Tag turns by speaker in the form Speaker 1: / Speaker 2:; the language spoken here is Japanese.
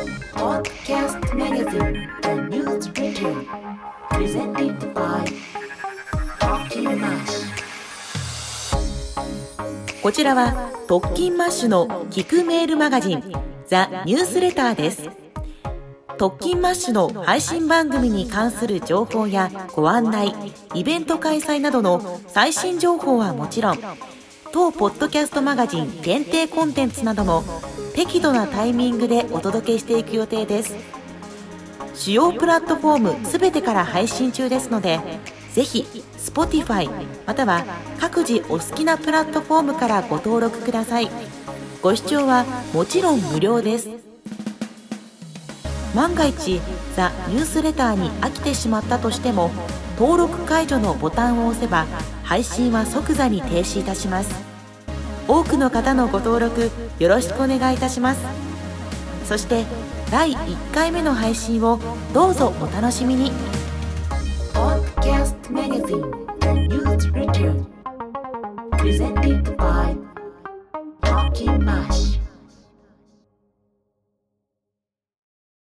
Speaker 1: Podcast Magazine The Newsletter Presented by Talking Mash. こちらは特勤マッシュの聞くメールマガジン The Newsletter です。特勤マッシュの配信番組に関する情報やご案内イベント開催などの最新情報はもちろん当ポッドキャストマガジン限定コンテンツなども適度なタイミングでお届けしていく予定です。主要プラットフォーム全てから配信中ですのでぜひ Spotify または各自お好きなプラットフォームからご登録ください。ご視聴はもちろん無料です。万が一ザ・ニュースレターに飽きてしまったとしても登録解除のボタンを押せば配信は即座に停止いたします。多くの方のご登録よろしくお願いいたします。そして第1回目の配信をどうぞお楽しみに。Presented by Talking